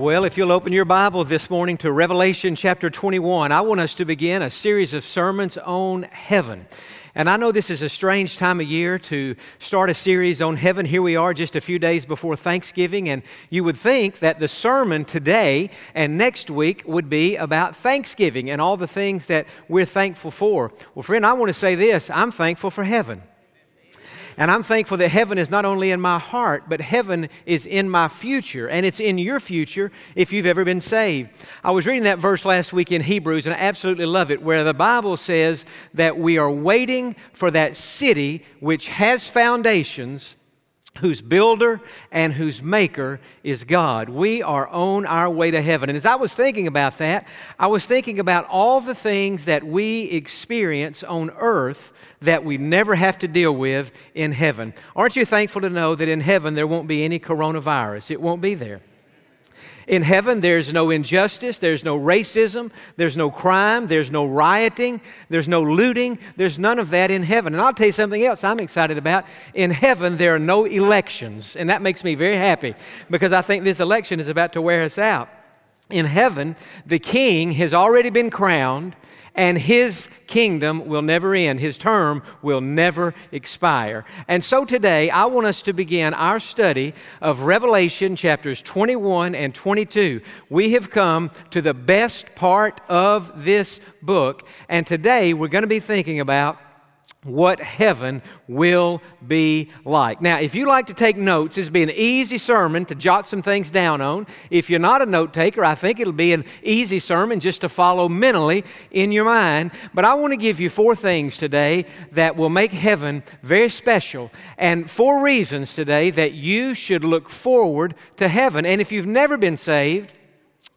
Well, if you'll open your Bible this morning to Revelation chapter 21, I want us to begin a series of sermons on heaven. And I know this is a strange time of year to start a series on heaven. Here we are just a few days before Thanksgiving, and you would think that the sermon today and next week would be about Thanksgiving and all the things that we're thankful for. Well, friend, I want to say this I'm thankful for heaven. And I'm thankful that heaven is not only in my heart, but heaven is in my future. And it's in your future if you've ever been saved. I was reading that verse last week in Hebrews, and I absolutely love it, where the Bible says that we are waiting for that city which has foundations whose builder and whose maker is God. We are on our way to heaven. And as I was thinking about that, I was thinking about all the things that we experience on earth that we never have to deal with in heaven. Aren't you thankful to know that in heaven there won't be any coronavirus? It won't be there. In heaven, there's no injustice, there's no racism, there's no crime, there's no rioting, there's no looting, there's none of that in heaven. And I'll tell you something else I'm excited about. In heaven, there are no elections, and that makes me very happy because I think this election is about to wear us out. In heaven, the king has already been crowned and his kingdom will never end. His term will never expire. And so today, I want us to begin our study of Revelation chapters 21 and 22. We have come to the best part of this book, and today we're going to be thinking about what heaven will be like. Now, if you like to take notes, this be an easy sermon to jot some things down on. If you're not a note taker, I think it'll be an easy sermon just to follow mentally in your mind. But I want to give you four things today that will make heaven very special, and four reasons today that you should look forward to heaven. And if you've never been saved,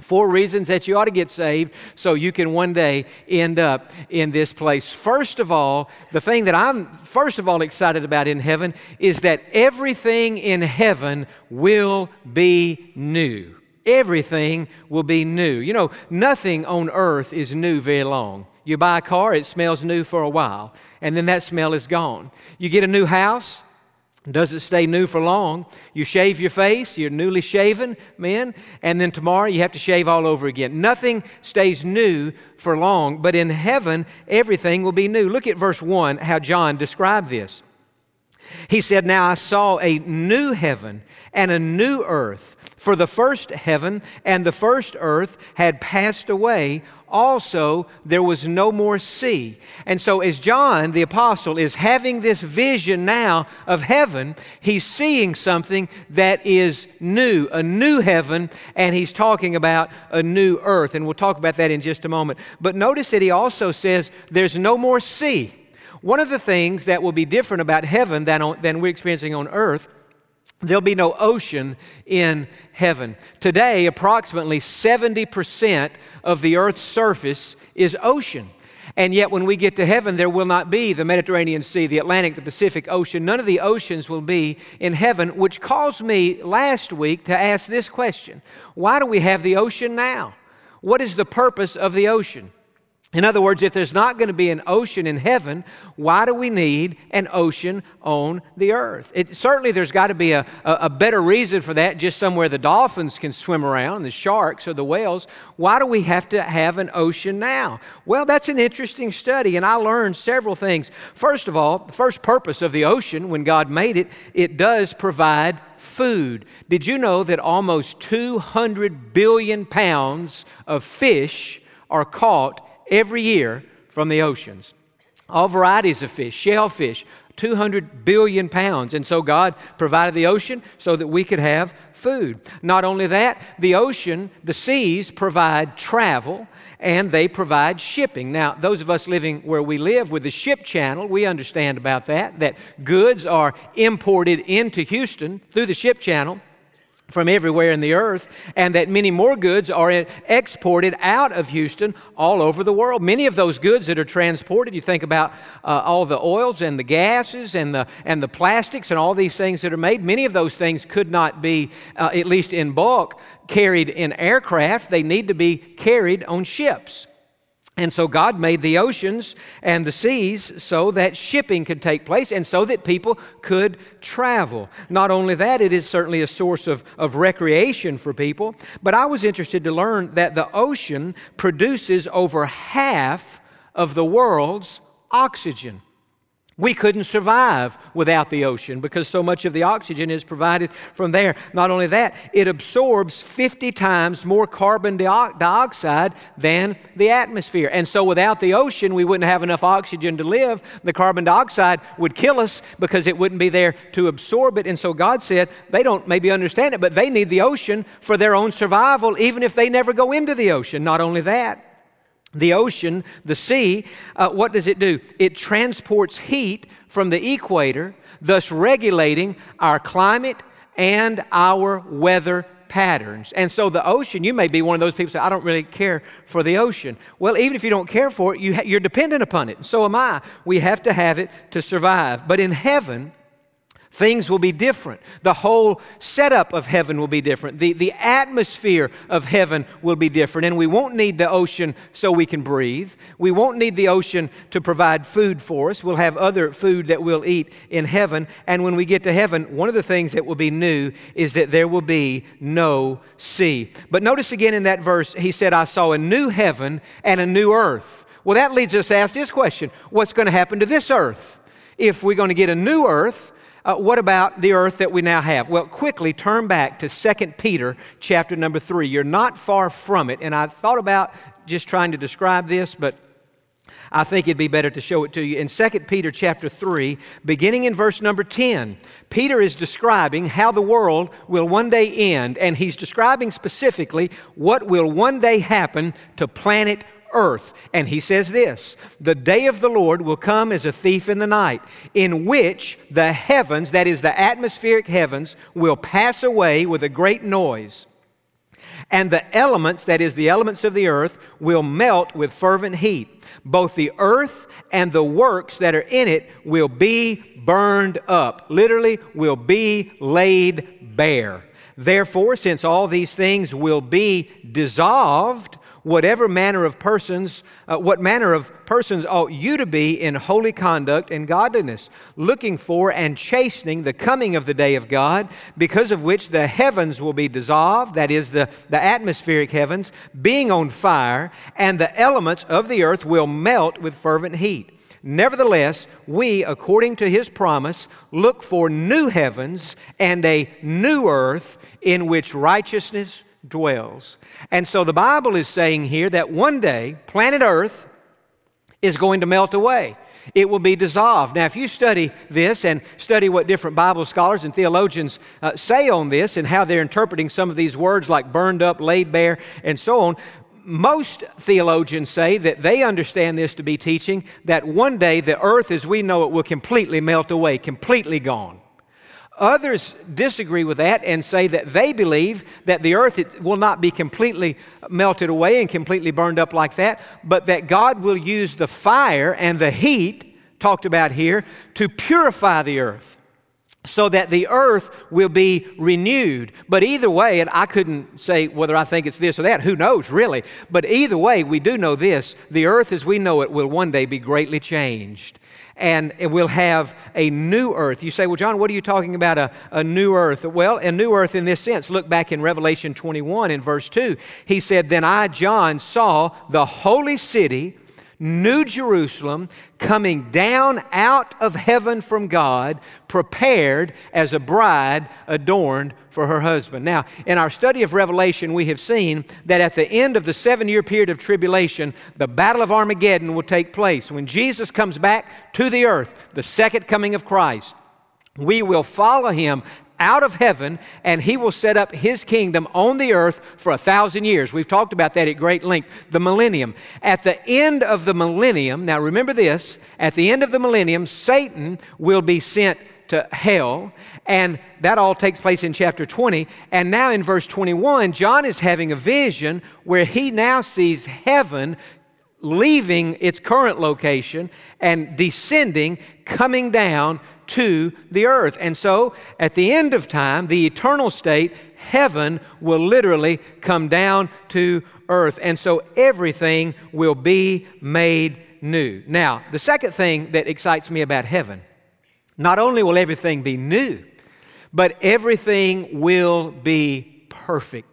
Four reasons that you ought to get saved so you can one day end up in this place. First of all, the thing that I'm first of all excited about in heaven is that everything in heaven will be new. Everything will be new. You know, nothing on earth is new very long. You buy a car, it smells new for a while, and then that smell is gone. You get a new house, doesn't stay new for long. You shave your face, you're newly shaven, men, and then tomorrow you have to shave all over again. Nothing stays new for long, but in heaven, everything will be new. Look at verse 1, how John described this. He said, Now I saw a new heaven and a new earth, for the first heaven and the first earth had passed away also there was no more sea. And so, as John the Apostle is having this vision now of heaven, he's seeing something that is new, a new heaven, and he's talking about a new earth. And we'll talk about that in just a moment. But notice that he also says there's no more sea. One of the things that will be different about heaven than, on, than we're experiencing on earth There'll be no ocean in heaven. Today, approximately 70% of the earth's surface is ocean. And yet, when we get to heaven, there will not be the Mediterranean Sea, the Atlantic, the Pacific Ocean. None of the oceans will be in heaven, which caused me last week to ask this question Why do we have the ocean now? What is the purpose of the ocean? In other words, if there's not going to be an ocean in heaven, why do we need an ocean on the earth? It, certainly, there's got to be a, a, a, better reason for that, just somewhere the dolphins can swim around, the sharks or the whales. Why do we have to have an ocean now? Well, that's an interesting study, and I learned several things. First of all, the first purpose of the ocean, when God made it, it does provide food. Did you know that almost 200 billion pounds of fish are caught? Every year from the oceans. All varieties of fish, shellfish, 200 billion pounds. And so God provided the ocean so that we could have food. Not only that, the ocean, the seas provide travel and they provide shipping. Now, those of us living where we live with the ship channel, we understand about that, that goods are imported into Houston through the ship channel from everywhere in the earth, and that many more goods are exported out of Houston all over the world. Many of those goods that are transported, you think about uh, all the oils and the gases and the, and the plastics and all these things that are made, many of those things could not be, uh, at least in bulk, carried in aircraft. They need to be carried on ships. And so God made the oceans and the seas so that shipping could take place and so that people could travel. Not only that, it is certainly a source of, of recreation for people, but I was interested to learn that the ocean produces over half of the world's oxygen. We couldn't survive without the ocean because so much of the oxygen is provided from there. Not only that, it absorbs 50 times more carbon dioxide than the atmosphere. And so without the ocean, we wouldn't have enough oxygen to live. The carbon dioxide would kill us because it wouldn't be there to absorb it. And so God said, they don't maybe understand it, but they need the ocean for their own survival, even if they never go into the ocean. Not only that, the ocean, the sea, uh, what does it do? It transports heat from the equator, thus regulating our climate and our weather patterns. And so the ocean, you may be one of those people who say, I don't really care for the ocean. Well, even if you don't care for it, you ha- you're dependent upon it. so am I. We have to have it to survive. But in heaven, Things will be different. The whole setup of heaven will be different. The, the atmosphere of heaven will be different. And we won't need the ocean so we can breathe. We won't need the ocean to provide food for us. We'll have other food that we'll eat in heaven. And when we get to heaven, one of the things that will be new is that there will be no sea. But notice again in that verse, he said, I saw a new heaven and a new earth. Well, that leads us to ask this question What's going to happen to this earth? If we're going to get a new earth, uh, what about the earth that we now have? Well, quickly turn back to 2 Peter chapter number 3. You're not far from it, and I thought about just trying to describe this, but I think it'd be better to show it to you. In 2 Peter chapter 3, beginning in verse number 10, Peter is describing how the world will one day end, and he's describing specifically what will one day happen to planet earth. And he says this The day of the Lord will come as a thief in the night, in which the heavens, that is, the atmospheric heavens, will pass away with a great noise. And the elements, that is, the elements of the earth, will melt with fervent heat. Both the earth and the works that are in it will be burned up. Literally, will be laid bare. Therefore, since all these things will be dissolved, whatever manner of persons, uh, what manner of persons ought you to be in holy conduct and godliness, looking for and chastening the coming of the day of God, because of which the heavens will be dissolved, that is, the, the atmospheric heavens, being on fire, and the elements of the earth will melt with fervent heat. Nevertheless, we, according to his promise, look for new heavens and a new earth in which righteousness dwells. And so the Bible is saying here that one day planet Earth is going to melt away. It will be dissolved. Now, if you study this and study what different Bible scholars and theologians uh, say on this and how they're interpreting some of these words like burned up, laid bare, and so on, most theologians say that they understand this to be teaching that one day the earth as we know it will completely melt away, completely gone. Others disagree with that and say that they believe that the earth will not be completely melted away and completely burned up like that, but that God will use the fire and the heat talked about here to purify the earth so that the earth will be renewed. But either way, and I couldn't say whether I think it's this or that, who knows really. But either way, we do know this the earth as we know it will one day be greatly changed and we'll have a new earth. You say, well, John, what are you talking about, a, a new earth? Well, a new earth in this sense. Look back in Revelation 21 in verse 2. He said, Then I, John, saw the holy city New Jerusalem coming down out of heaven from God, prepared as a bride adorned for her husband. Now, in our study of Revelation, we have seen that at the end of the seven year period of tribulation, the Battle of Armageddon will take place. When Jesus comes back to the earth, the second coming of Christ, we will follow him out of heaven and he will set up his kingdom on the earth for a thousand years. We've talked about that at great length, the millennium. At the end of the millennium, now remember this, at the end of the millennium, Satan will be sent to hell, and that all takes place in chapter 20. And now in verse 21, John is having a vision where he now sees heaven leaving its current location and descending, coming down to the earth. And so, at the end of time, the eternal state, heaven will literally come down to earth. And so everything will be made new. Now, the second thing that excites me about heaven, not only will everything be new, but everything will be perfect.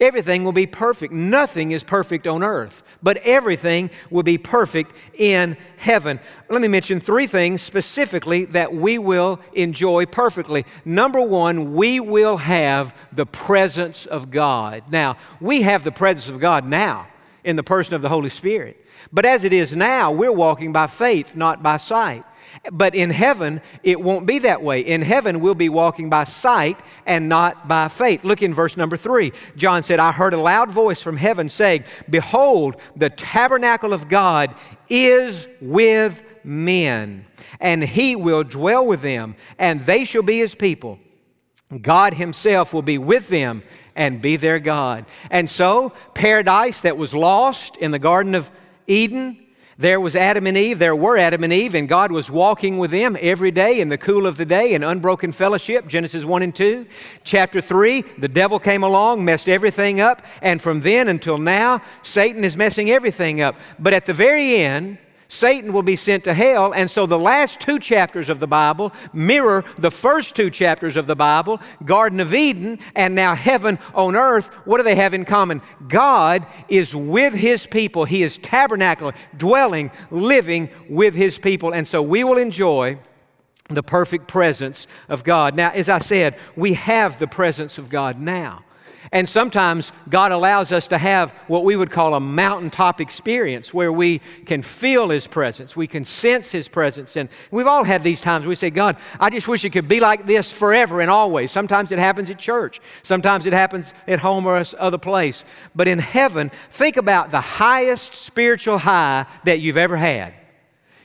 Everything will be perfect. Nothing is perfect on earth, but everything will be perfect in heaven. Let me mention three things specifically that we will enjoy perfectly. Number one, we will have the presence of God. Now, we have the presence of God now in the person of the Holy Spirit. But as it is now, we're walking by faith, not by sight. But in heaven, it won't be that way. In heaven, we'll be walking by sight and not by faith. Look in verse number three. John said, I heard a loud voice from heaven saying, Behold, the tabernacle of God is with men, and he will dwell with them, and they shall be his people. God himself will be with them and be their God. And so, paradise that was lost in the Garden of Eden there was Adam and Eve, there were Adam and Eve, and God was walking with them every day in the cool of the day in unbroken fellowship, Genesis 1 and 2. Chapter 3, the devil came along, messed everything up, and from then until now, Satan is messing everything up. But at the very end, Satan will be sent to hell. And so the last two chapters of the Bible mirror the first two chapters of the Bible Garden of Eden and now heaven on earth. What do they have in common? God is with his people. He is tabernacle, dwelling, living with his people. And so we will enjoy the perfect presence of God. Now, as I said, we have the presence of God now. And sometimes God allows us to have what we would call a mountaintop experience where we can feel His presence, we can sense His presence. And we've all had these times we say, God, I just wish it could be like this forever and always. Sometimes it happens at church, sometimes it happens at home or other place. But in heaven, think about the highest spiritual high that you've ever had.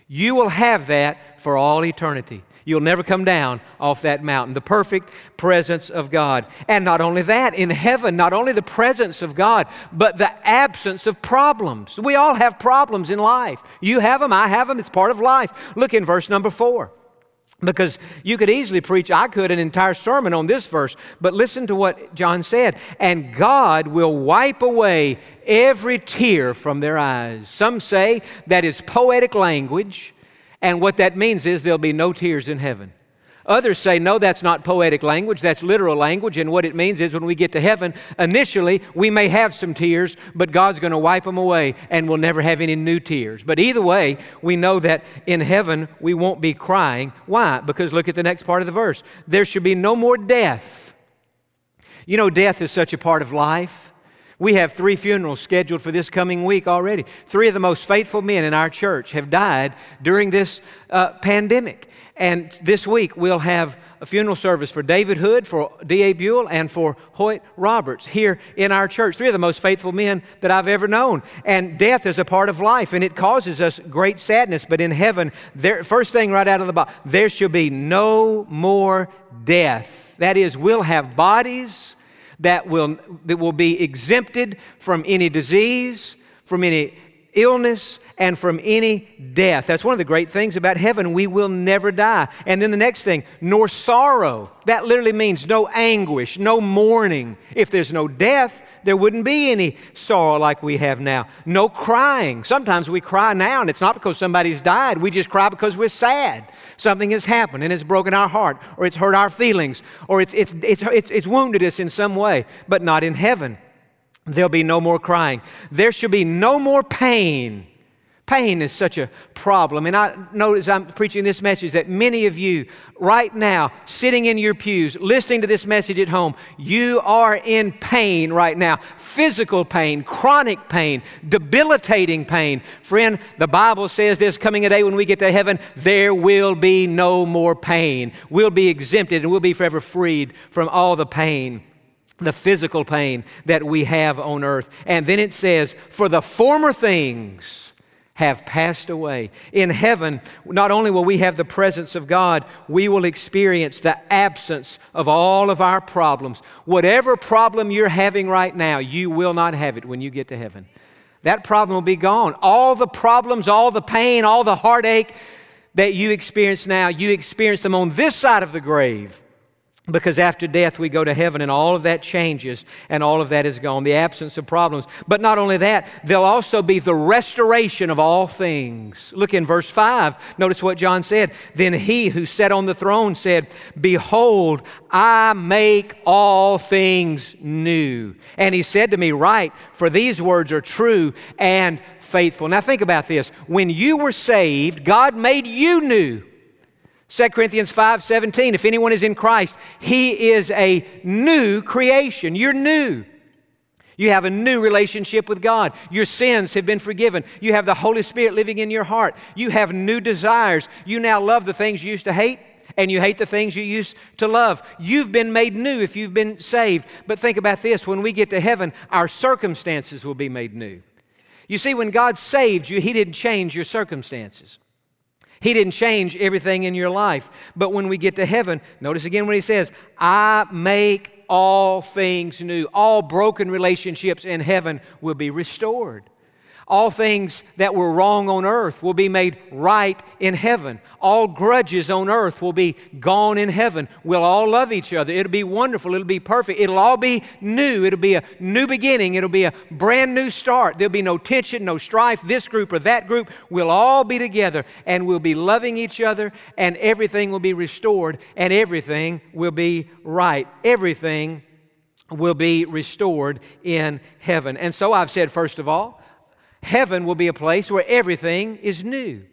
You will have that for all eternity. You'll never come down off that mountain. The perfect presence of God. And not only that, in heaven, not only the presence of God, but the absence of problems. We all have problems in life. You have them, I have them, it's part of life. Look in verse number four. Because you could easily preach, I could, an entire sermon on this verse, but listen to what John said. And God will wipe away every tear from their eyes. Some say that is poetic language and what that means is there'll be no tears in heaven. Others say, no, that's not poetic language, that's literal language. And what it means is when we get to heaven, initially we may have some tears, but God's going to wipe them away and we'll never have any new tears. But either way, we know that in heaven we won't be crying. Why? Because look at the next part of the verse. There should be no more death. You know, death is such a part of life. We have three funerals scheduled for this coming week already. Three of the most faithful men in our church have died during this uh, pandemic. And this week we'll have a funeral service for David Hood, for D.A. Buell, and for Hoyt Roberts here in our church. Three of the most faithful men that I've ever known. And death is a part of life, and it causes us great sadness. But in heaven, there, first thing right out of the box, there shall be no more death. That is, we'll have bodies that will, that will be exempted from any disease, from any illness, and from any death. That's one of the great things about heaven. We will never die. And then the next thing, nor sorrow. That literally means no anguish, no mourning. If there's no death, there wouldn't be any sorrow like we have now. No crying. Sometimes we cry now, and it's not because somebody's died. We just cry because we're sad. Something has happened and it's broken our heart, or it's hurt our feelings, or it's, it's, it's, it's, it's wounded us in some way, but not in heaven. There'll be no more crying. There shall be no more pain Pain is such a problem. And I know as I'm preaching this message that many of you right now, sitting in your pews, listening to this message at home, you are in pain right now. Physical pain, chronic pain, debilitating pain. Friend, the Bible says there's coming a day when we get to heaven, there will be no more pain. We'll be exempted and we'll be forever freed from all the pain the physical pain that we have on earth. And then it says, For the former things have passed away. In heaven, not only will we have the presence of God, we will experience the absence of all of our problems. Whatever problem you're having right now, you will not have it when you get to heaven. That problem will be gone. All the problems, all the pain, all the heartache that you experience now, you experience them on this side of the grave. Because after death we go to heaven and all of that changes and all of that is gone the absence of problems. But not only that there'll also be the restoration of all things. Look in verse 5 notice what john said. Then he who sat on the throne said behold i make all things new. And he said to me write for these words are true and faithful. Now think about this. When you were saved god made you new 2 Corinthians 5 17, if anyone is in Christ, he is a new creation. You're new. You have a new relationship with God. Your sins have been forgiven. You have the Holy Spirit living in your heart. You have new desires. You now love the things you used to hate, and you hate the things you used to love. You've been made new if you've been saved. But think about this when we get to heaven, our circumstances will be made new. You see, when God saved you, He didn't change your circumstances. He didn't change everything in your life. But when we get to heaven, notice again when he says, I make all things new. All broken relationships in heaven will be restored. All things that were wrong on earth will be made right in heaven. All grudges on earth will be gone in heaven. We'll all love each other. It'll be wonderful. It'll be perfect. It'll all be new. It'll be a new beginning. It'll be a brand new start. There'll be no tension, no strife, this group or that group. We'll all be together and we'll be loving each other and everything will be restored and everything will be right. Everything will be restored in heaven. And so I've said, first of all, Heaven will be a place where everything is new.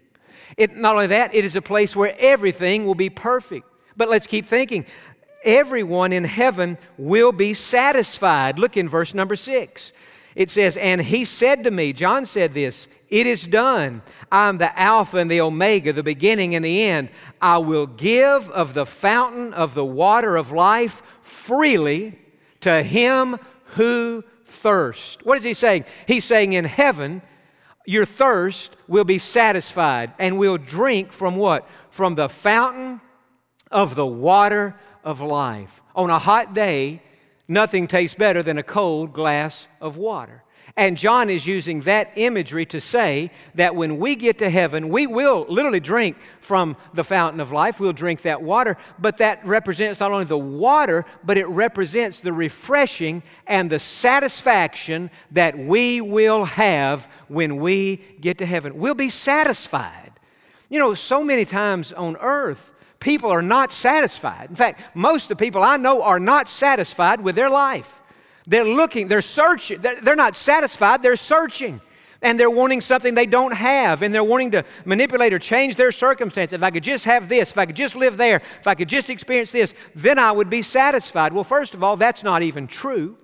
It, not only that, it is a place where everything will be perfect. But let's keep thinking. Everyone in heaven will be satisfied. Look in verse number six. It says, And he said to me, John said this, It is done. I'm the Alpha and the Omega, the beginning and the end. I will give of the fountain of the water of life freely to him who thirst. What is he saying? He's saying in heaven, your thirst will be satisfied and will drink from what? From the fountain of the water of life. On a hot day, nothing tastes better than a cold glass of water. And John is using that imagery to say that when we get to heaven, we will literally drink from the fountain of life. We'll drink that water, but that represents not only the water, but it represents the refreshing and the satisfaction that we will have when we get to heaven. We'll be satisfied. You know, so many times on earth, people are not satisfied. In fact, most of the people I know are not satisfied with their life. They're looking, they're searching. They're not satisfied, they're searching. And they're wanting something they don't have, and they're wanting to manipulate or change their circumstances. If I could just have this, if I could just live there, if I could just experience this, then I would be satisfied. Well, first of all, that's not even true.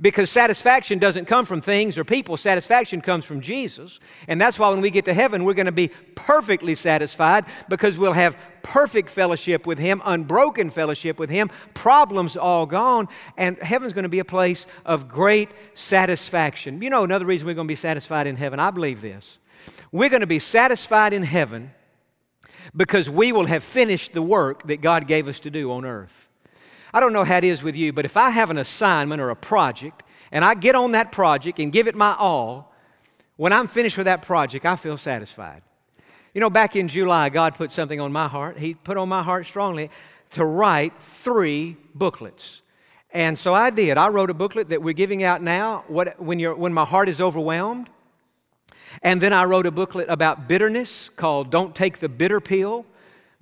Because satisfaction doesn't come from things or people, satisfaction comes from Jesus. And that's why when we get to heaven, we're going to be perfectly satisfied because we'll have perfect fellowship with Him, unbroken fellowship with Him, problems all gone, and heaven's going to be a place of great satisfaction. You know, another reason we're going to be satisfied in heaven, I believe this. We're going to be satisfied in heaven because we will have finished the work that God gave us to do on earth. I don't know how it is with you, but if I have an assignment or a project and I get on that project and give it my all, when I'm finished with that project, I feel satisfied. You know, back in July, God put something on my heart. He put on my heart strongly to write three booklets. And so I did. I wrote a booklet that we're giving out now what, when, you're, when my heart is overwhelmed. And then I wrote a booklet about bitterness called Don't Take the Bitter Pill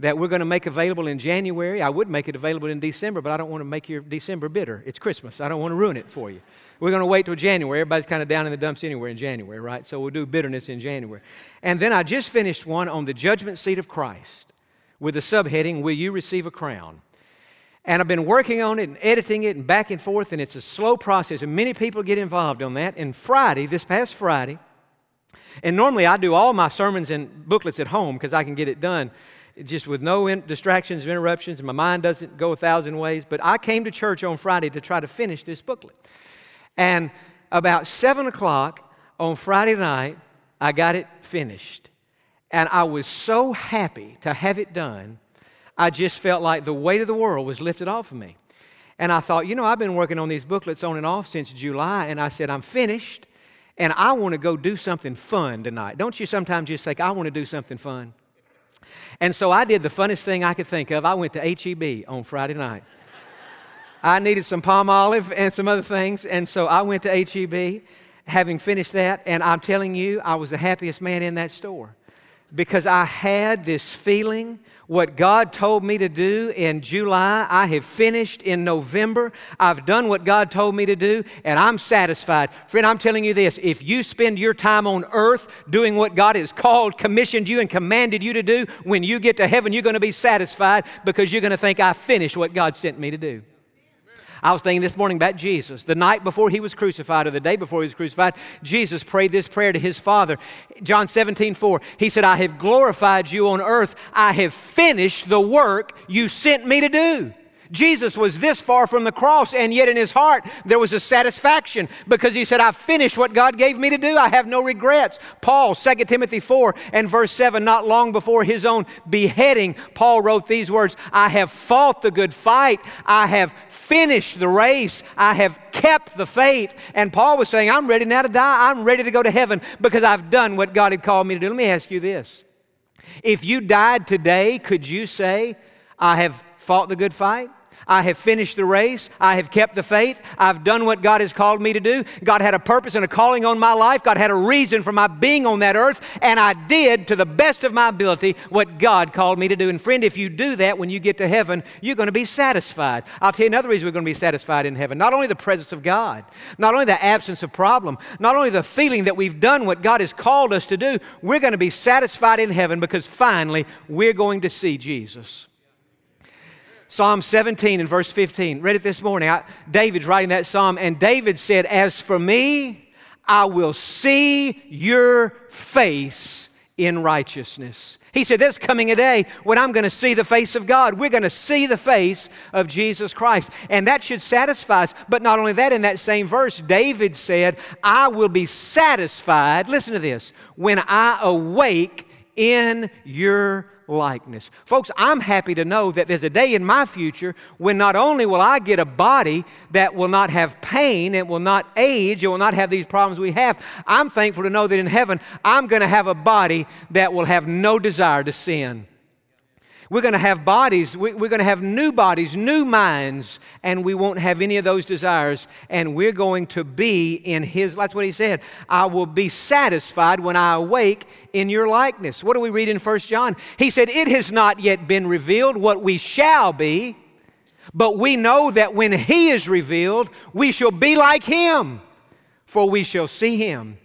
that we're going to make available in January. I would make it available in December, but I don't want to make your December bitter. It's Christmas. I don't want to ruin it for you. We're going to wait till January. Everybody's kind of down in the dumps anywhere in January, right? So we'll do bitterness in January. And then I just finished one on the judgment seat of Christ with the subheading, Will You Receive a Crown? And I've been working on it and editing it and back and forth, and it's a slow process, and many people get involved on that. And Friday, this past Friday, and normally I do all my sermons and booklets at home because I can get it done just with no in- distractions or interruptions, and my mind doesn't go a thousand ways. But I came to church on Friday to try to finish this booklet. And about 7 o'clock on Friday night, I got it finished. And I was so happy to have it done, I just felt like the weight of the world was lifted off of me. And I thought, you know, I've been working on these booklets on and off since July, and I said, I'm finished, and I want to go do something fun tonight. Don't you sometimes just think, I want to do something fun? And so I did the funnest thing I could think of. I went to HEB on Friday night. I needed some Palmolive and some other things, and so I went to HEB having finished that, and I'm telling you, I was the happiest man in that store because I had this feeling what God told me to do in July, I have finished in November. I've done what God told me to do, and I'm satisfied. Friend, I'm telling you this if you spend your time on earth doing what God has called, commissioned you, and commanded you to do, when you get to heaven, you're going to be satisfied because you're going to think, I finished what God sent me to do. I was thinking this morning about Jesus. The night before he was crucified, or the day before he was crucified, Jesus prayed this prayer to his Father. John 17, 4. He said, I have glorified you on earth. I have finished the work you sent me to do. Jesus was this far from the cross, and yet in his heart there was a satisfaction because he said, I've finished what God gave me to do. I have no regrets. Paul, 2 Timothy 4 and verse 7, not long before his own beheading, Paul wrote these words I have fought the good fight, I have finished the race, I have kept the faith. And Paul was saying, I'm ready now to die. I'm ready to go to heaven because I've done what God had called me to do. Let me ask you this. If you died today, could you say, I have fought the good fight? I have finished the race. I have kept the faith. I've done what God has called me to do. God had a purpose and a calling on my life. God had a reason for my being on that earth. And I did, to the best of my ability, what God called me to do. And friend, if you do that when you get to heaven, you're going to be satisfied. I'll tell you another reason we're going to be satisfied in heaven. Not only the presence of God, not only the absence of problem, not only the feeling that we've done what God has called us to do, we're going to be satisfied in heaven because finally we're going to see Jesus. Psalm 17 and verse 15. Read it this morning. I, David's writing that psalm, and David said, As for me, I will see your face in righteousness. He said, There's coming a day when I'm going to see the face of God. We're going to see the face of Jesus Christ. And that should satisfy us. But not only that, in that same verse, David said, I will be satisfied, listen to this, when I awake in your likeness. Folks, I'm happy to know that there's a day in my future when not only will I get a body that will not have pain, it will not age, it will not have these problems we have. I'm thankful to know that in heaven I'm going to have a body that will have no desire to sin. We're going to have bodies, we're going to have new bodies, new minds, and we won't have any of those desires. And we're going to be in His, that's what He said. I will be satisfied when I awake in your likeness. What do we read in 1 John? He said, It has not yet been revealed what we shall be, but we know that when He is revealed, we shall be like Him, for we shall see Him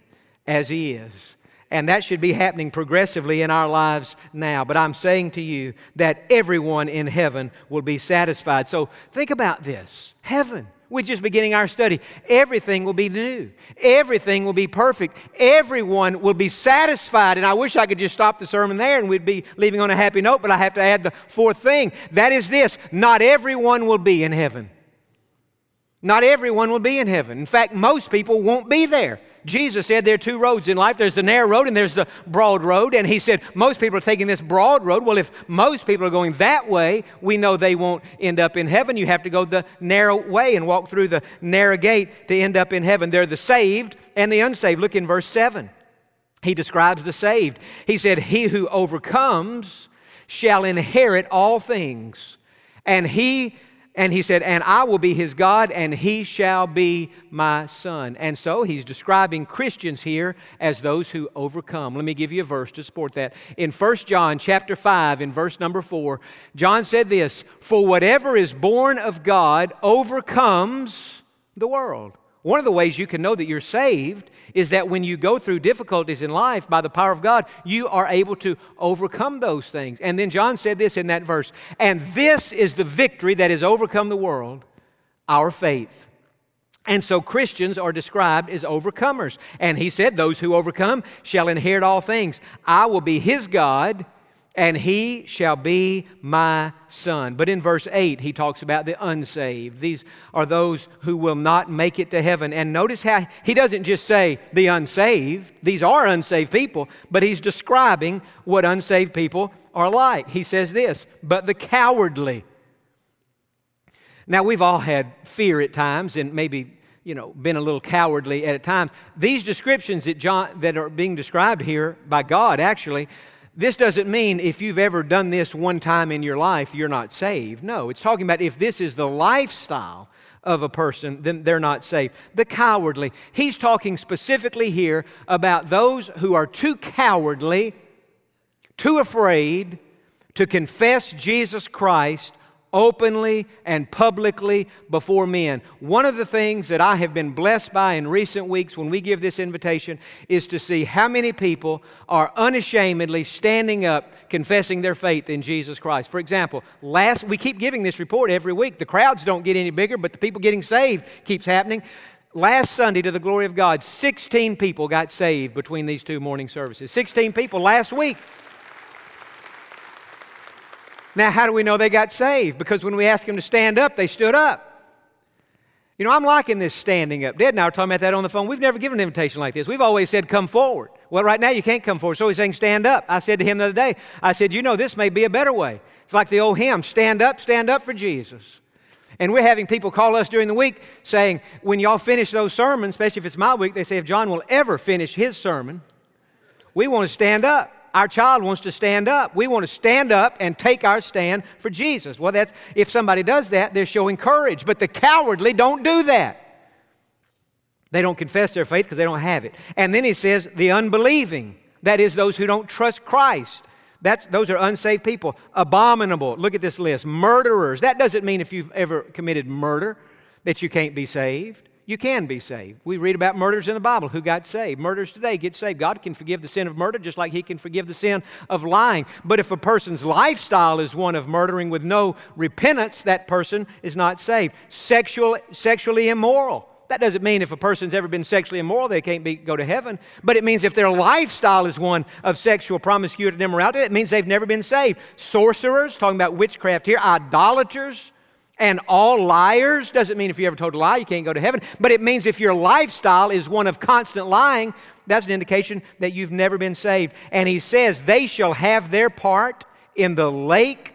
as He is. And that should be happening progressively in our lives now. But I'm saying to you that everyone in heaven will be satisfied. So think about this heaven. We're just beginning our study. Everything will be new. Everything will be perfect. Everyone will be satisfied. And I wish I could just stop the sermon there and we'd be leaving on a happy note, but I have to add the fourth thing. That is this not everyone will be in heaven. Not everyone will be in heaven. In fact, most people won't be there. Jesus said there are two roads in life there's the narrow road and there's the broad road. And he said most people are taking this broad road. Well, if most people are going that way, we know they won't end up in heaven. You have to go the narrow way and walk through the narrow gate to end up in heaven. They're the saved and the unsaved. Look in verse 7. He describes the saved. He said, He who overcomes shall inherit all things. And he and he said, And I will be his God, and he shall be my son. And so he's describing Christians here as those who overcome. Let me give you a verse to support that. In 1 John chapter 5, in verse number 4, John said this For whatever is born of God overcomes the world. One of the ways you can know that you're saved is that when you go through difficulties in life by the power of God, you are able to overcome those things. And then John said this in that verse and this is the victory that has overcome the world our faith. And so Christians are described as overcomers. And he said, Those who overcome shall inherit all things. I will be his God and he shall be my son. But in verse 8, he talks about the unsaved. These are those who will not make it to heaven. And notice how he doesn't just say the unsaved, these are unsaved people, but he's describing what unsaved people are like. He says this, but the cowardly. Now, we've all had fear at times and maybe you know, been a little cowardly at times. These descriptions that John that are being described here by God actually This doesn't mean if you've ever done this one time in your life, you're not saved. No, it's talking about if this is the lifestyle of a person, then they're not saved. The cowardly. He's talking specifically here about those who are too cowardly, too afraid to confess Jesus Christ openly and publicly before men. One of the things that I have been blessed by in recent weeks when we give this invitation is to see how many people are unashamedly standing up confessing their faith in Jesus Christ. For example, last we keep giving this report every week. The crowds don't get any bigger, but the people getting saved keeps happening. Last Sunday, to the glory of God, 16 people got saved between these two morning services. 16 people last week. Now, how do we know they got saved? Because when we asked them to stand up, they stood up. You know, I'm liking this standing up. Dad and I were talking about that on the phone. We've never given an invitation like this. We've always said, come forward. Well, right now you can't come forward. So he's saying, stand up. I said to him the other day, I said, you know, this may be a better way. It's like the old hymn, stand up, stand up for Jesus. And we're having people call us during the week saying, when y'all finish those sermons, especially if it's my week, they say, if John will ever finish his sermon, we want to stand up. Our child wants to stand up. We want to stand up and take our stand for Jesus. Well, that's, if somebody does that, they're showing courage. But the cowardly don't do that. They don't confess their faith because they don't have it. And then he says, the unbelieving, that is, those who don't trust Christ. That's, those are unsaved people. Abominable. Look at this list. Murderers. That doesn't mean if you've ever committed murder that you can't be saved you can be saved. We read about murders in the Bible who got saved. Murders today get saved. God can forgive the sin of murder just like He can forgive the sin of lying. But if a person's lifestyle is one of murdering with no repentance, that person is not saved. Sexual, sexually immoral. That doesn't mean if a person's ever been sexually immoral, they can't be, go to heaven. But it means if their lifestyle is one of sexual promiscuity and immorality, it means they've never been saved. Sorcerers, talking about witchcraft here, idolaters, and all liars doesn't mean if you ever told a lie, you can't go to heaven. But it means if your lifestyle is one of constant lying, that's an indication that you've never been saved. And he says, They shall have their part in the lake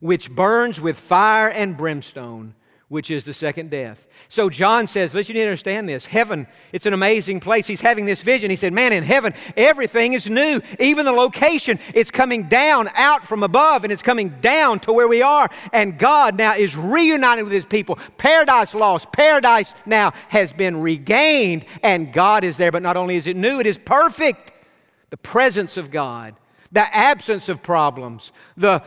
which burns with fire and brimstone which is the second death. So John says, listen, you need to understand this. Heaven, it's an amazing place. He's having this vision. He said, man, in heaven, everything is new. Even the location, it's coming down out from above and it's coming down to where we are. And God now is reunited with his people. Paradise lost. Paradise now has been regained and God is there. But not only is it new, it is perfect. The presence of God, the absence of problems, the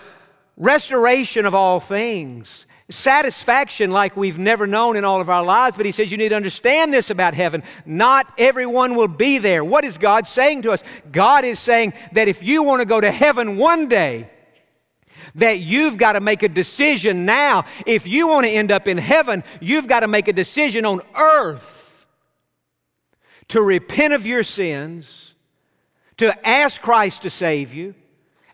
restoration of all things satisfaction like we've never known in all of our lives. But he says you need to understand this about heaven. Not everyone will be there. What is God saying to us? God is saying that if you want to go to heaven one day, that you've got to make a decision now. If you want to end up in heaven, you've got to make a decision on earth to repent of your sins, to ask Christ to save you,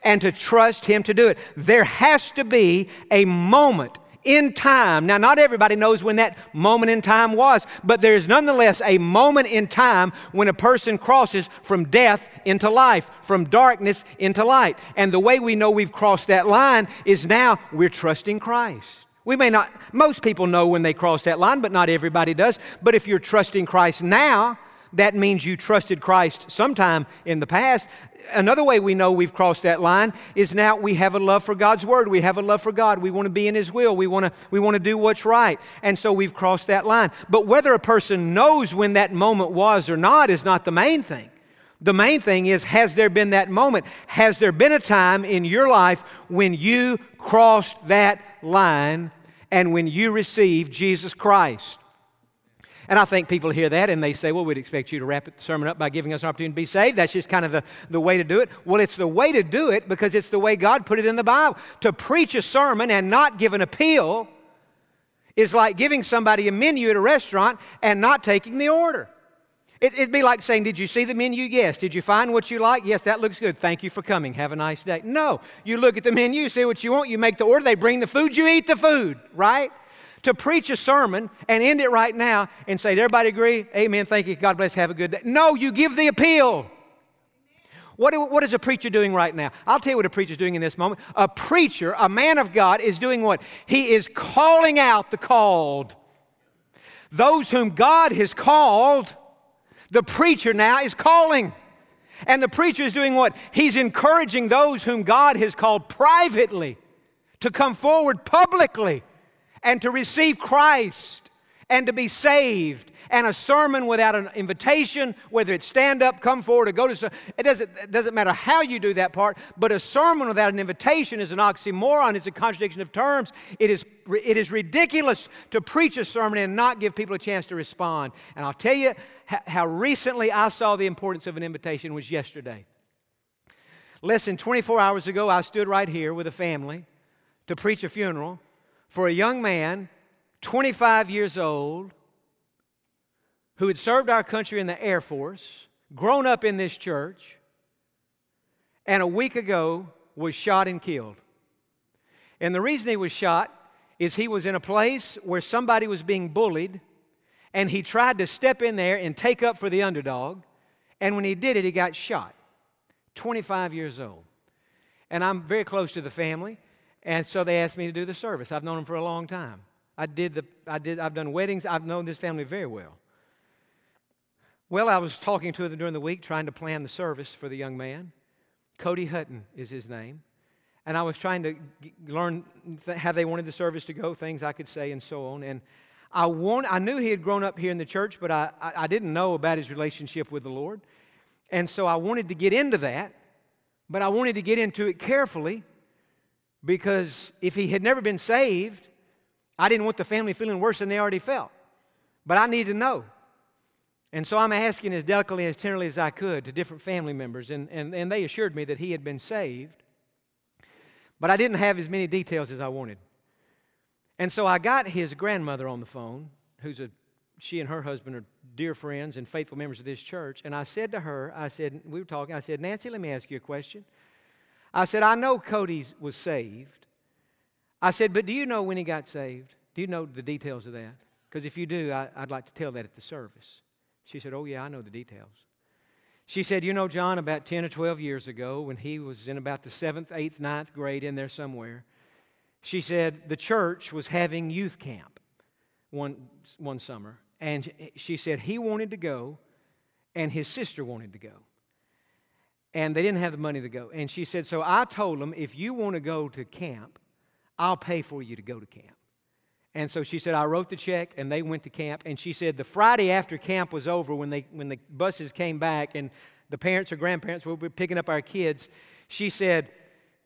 and to trust Him to do it. There has to be a moment in time. Now, not everybody knows when that moment in time was, but there is nonetheless a moment in time when a person crosses from death into life, from darkness into light. And the way we know we've crossed that line is now we're trusting Christ. We may not, most people know when they cross that line, but not everybody does. But if you're trusting Christ now, that means you trusted Christ sometime in the past. Another way we know we've crossed that line is now we have a love for God's Word. We have a love for God. We want to be in His will. We want to, we want to do what's right. And so we've crossed that line. But whether a person knows when that moment was or not is not the main thing. The main thing is has there been that moment? Has there been a time in your life when you crossed that line and when you received Jesus Christ? And I think people hear that and they say, well, we'd expect you to wrap the sermon up by giving us an opportunity to be saved. That's just kind of the, the way to do it. Well, it's the way to do it because it's the way God put it in the Bible. To preach a sermon and not give an appeal is like giving somebody a menu at a restaurant and not taking the order. It, would be like saying, Did you see the menu? Yes. Did you find what you like? Yes, that looks good. Thank you for coming. Have a nice day. No. You look at the menu, see what you want, you make the order, they bring the food, you eat the food, right? To preach a sermon and end it right now and say, everybody agree? Amen. Thank you. God bless. Have a good day. No, you give the appeal. What, what is a preacher doing right now? I'll tell you what a preacher is doing in this moment. A preacher, a man of God, is doing what? He is calling out the called. Those whom God has called, the preacher now is calling. And the preacher is doing what? He's encouraging those whom God has called privately to come forward publicly and to receive Christ and to be saved. And a sermon without an invitation, whether it's stand up, come forward, or go to, it doesn't, it doesn't matter how you do that part, but a sermon without an invitation is an oxymoron, it's a contradiction of terms. It is, it is ridiculous to preach a sermon and not give people a chance to respond. And I'll tell you how recently I saw the importance of an invitation was yesterday. Less than 24 hours ago, I stood right here with a family to preach a funeral for a young man, 25 years old, who had served our country in the Air Force, grown up in this church, and a week ago was shot and killed. And the reason he was shot is he was in a place where somebody was being bullied, and he tried to step in there and take up for the underdog. And when he did it, he got shot. 25 years old. And I'm very close to the family. And so they asked me to do the service. I've known them for a long time. I did the, I did, I've done weddings. I've known this family very well. Well, I was talking to them during the week, trying to plan the service for the young man. Cody Hutton is his name. And I was trying to learn th- how they wanted the service to go, things I could say, and so on. And I, want, I knew he had grown up here in the church, but I, I, I didn't know about his relationship with the Lord. And so I wanted to get into that, but I wanted to get into it carefully because if he had never been saved, I didn't want the family feeling worse than they already felt. But I needed to know. And so I'm asking as delicately, as tenderly as I could to different family members, and, and, and they assured me that he had been saved. But I didn't have as many details as I wanted. And so I got his grandmother on the phone, who's a, she and her husband are dear friends and faithful members of this church. And I said to her, I said, we were talking, I said, Nancy, let me ask you a question. I said, I know Cody was saved. I said, but do you know when he got saved? Do you know the details of that? Because if you do, I, would like to tell that at the service. She said, Oh, yeah, I know the details. She said, You know, Jon, about 10 or 12 years ago, when he was in about the seventh, eighth, ninth grade, in there somewhere, she said the church was having youth camp one, one summer. And she said he wanted to go, and his sister wanted to go and they didn't have the money to go. And she said, So I told them, if you want to go to camp, I'll pay for you to go to camp. And so she said, I wrote the check and they went to camp. And she said, the Friday after camp was over, when, they, when the buses came back and the parents or grandparents were picking up our kids, she said,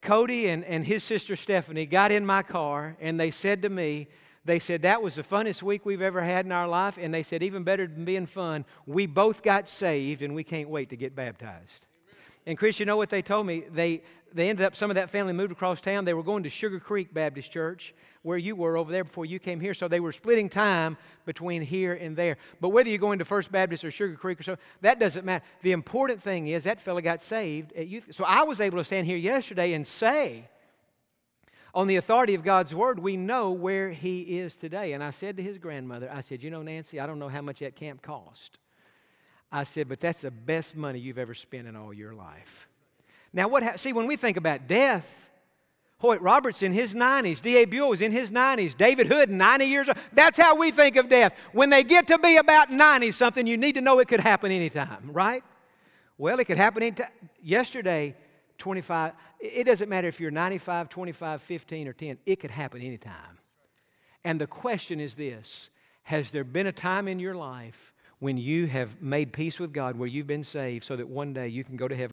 Cody and, and his sister Stephanie got in my car and they said to me, they said, That was the funnest week we've ever had in our life. And they said, Even better than being fun, we both got saved and we can't wait to get baptized. And Chris, you know what they told me? They, they ended up, some of that family moved across town. They were going to Sugar Creek Baptist Church, where you were over there before you came here. So they were splitting time between here and there. But whether you're going to First Baptist or Sugar Creek or so, that doesn't matter. The important thing is that fella got saved at youth. So I was able to stand here yesterday and say, on the authority of God's word, we know where he is today. And I said to his grandmother, I said, You know, Nancy, I don't know how much that camp cost. I said, but that's the best money you've ever spent in all your life. Now, what, ha- see, when we think about death, Hoyt Roberts in his 90s, D.A. Buell was in his 90s, David Hood, 90 years old. That's how we think of death. When they get to be about 90 something, you need to know it could happen anytime, right? Well, it could happen anytime. Yesterday, 25, it doesn't matter if you're 95, 25, 15, or 10, it could happen anytime. And the question is this Has there been a time in your life when you have made peace with God, where you've been saved, so that one day you can go to heaven.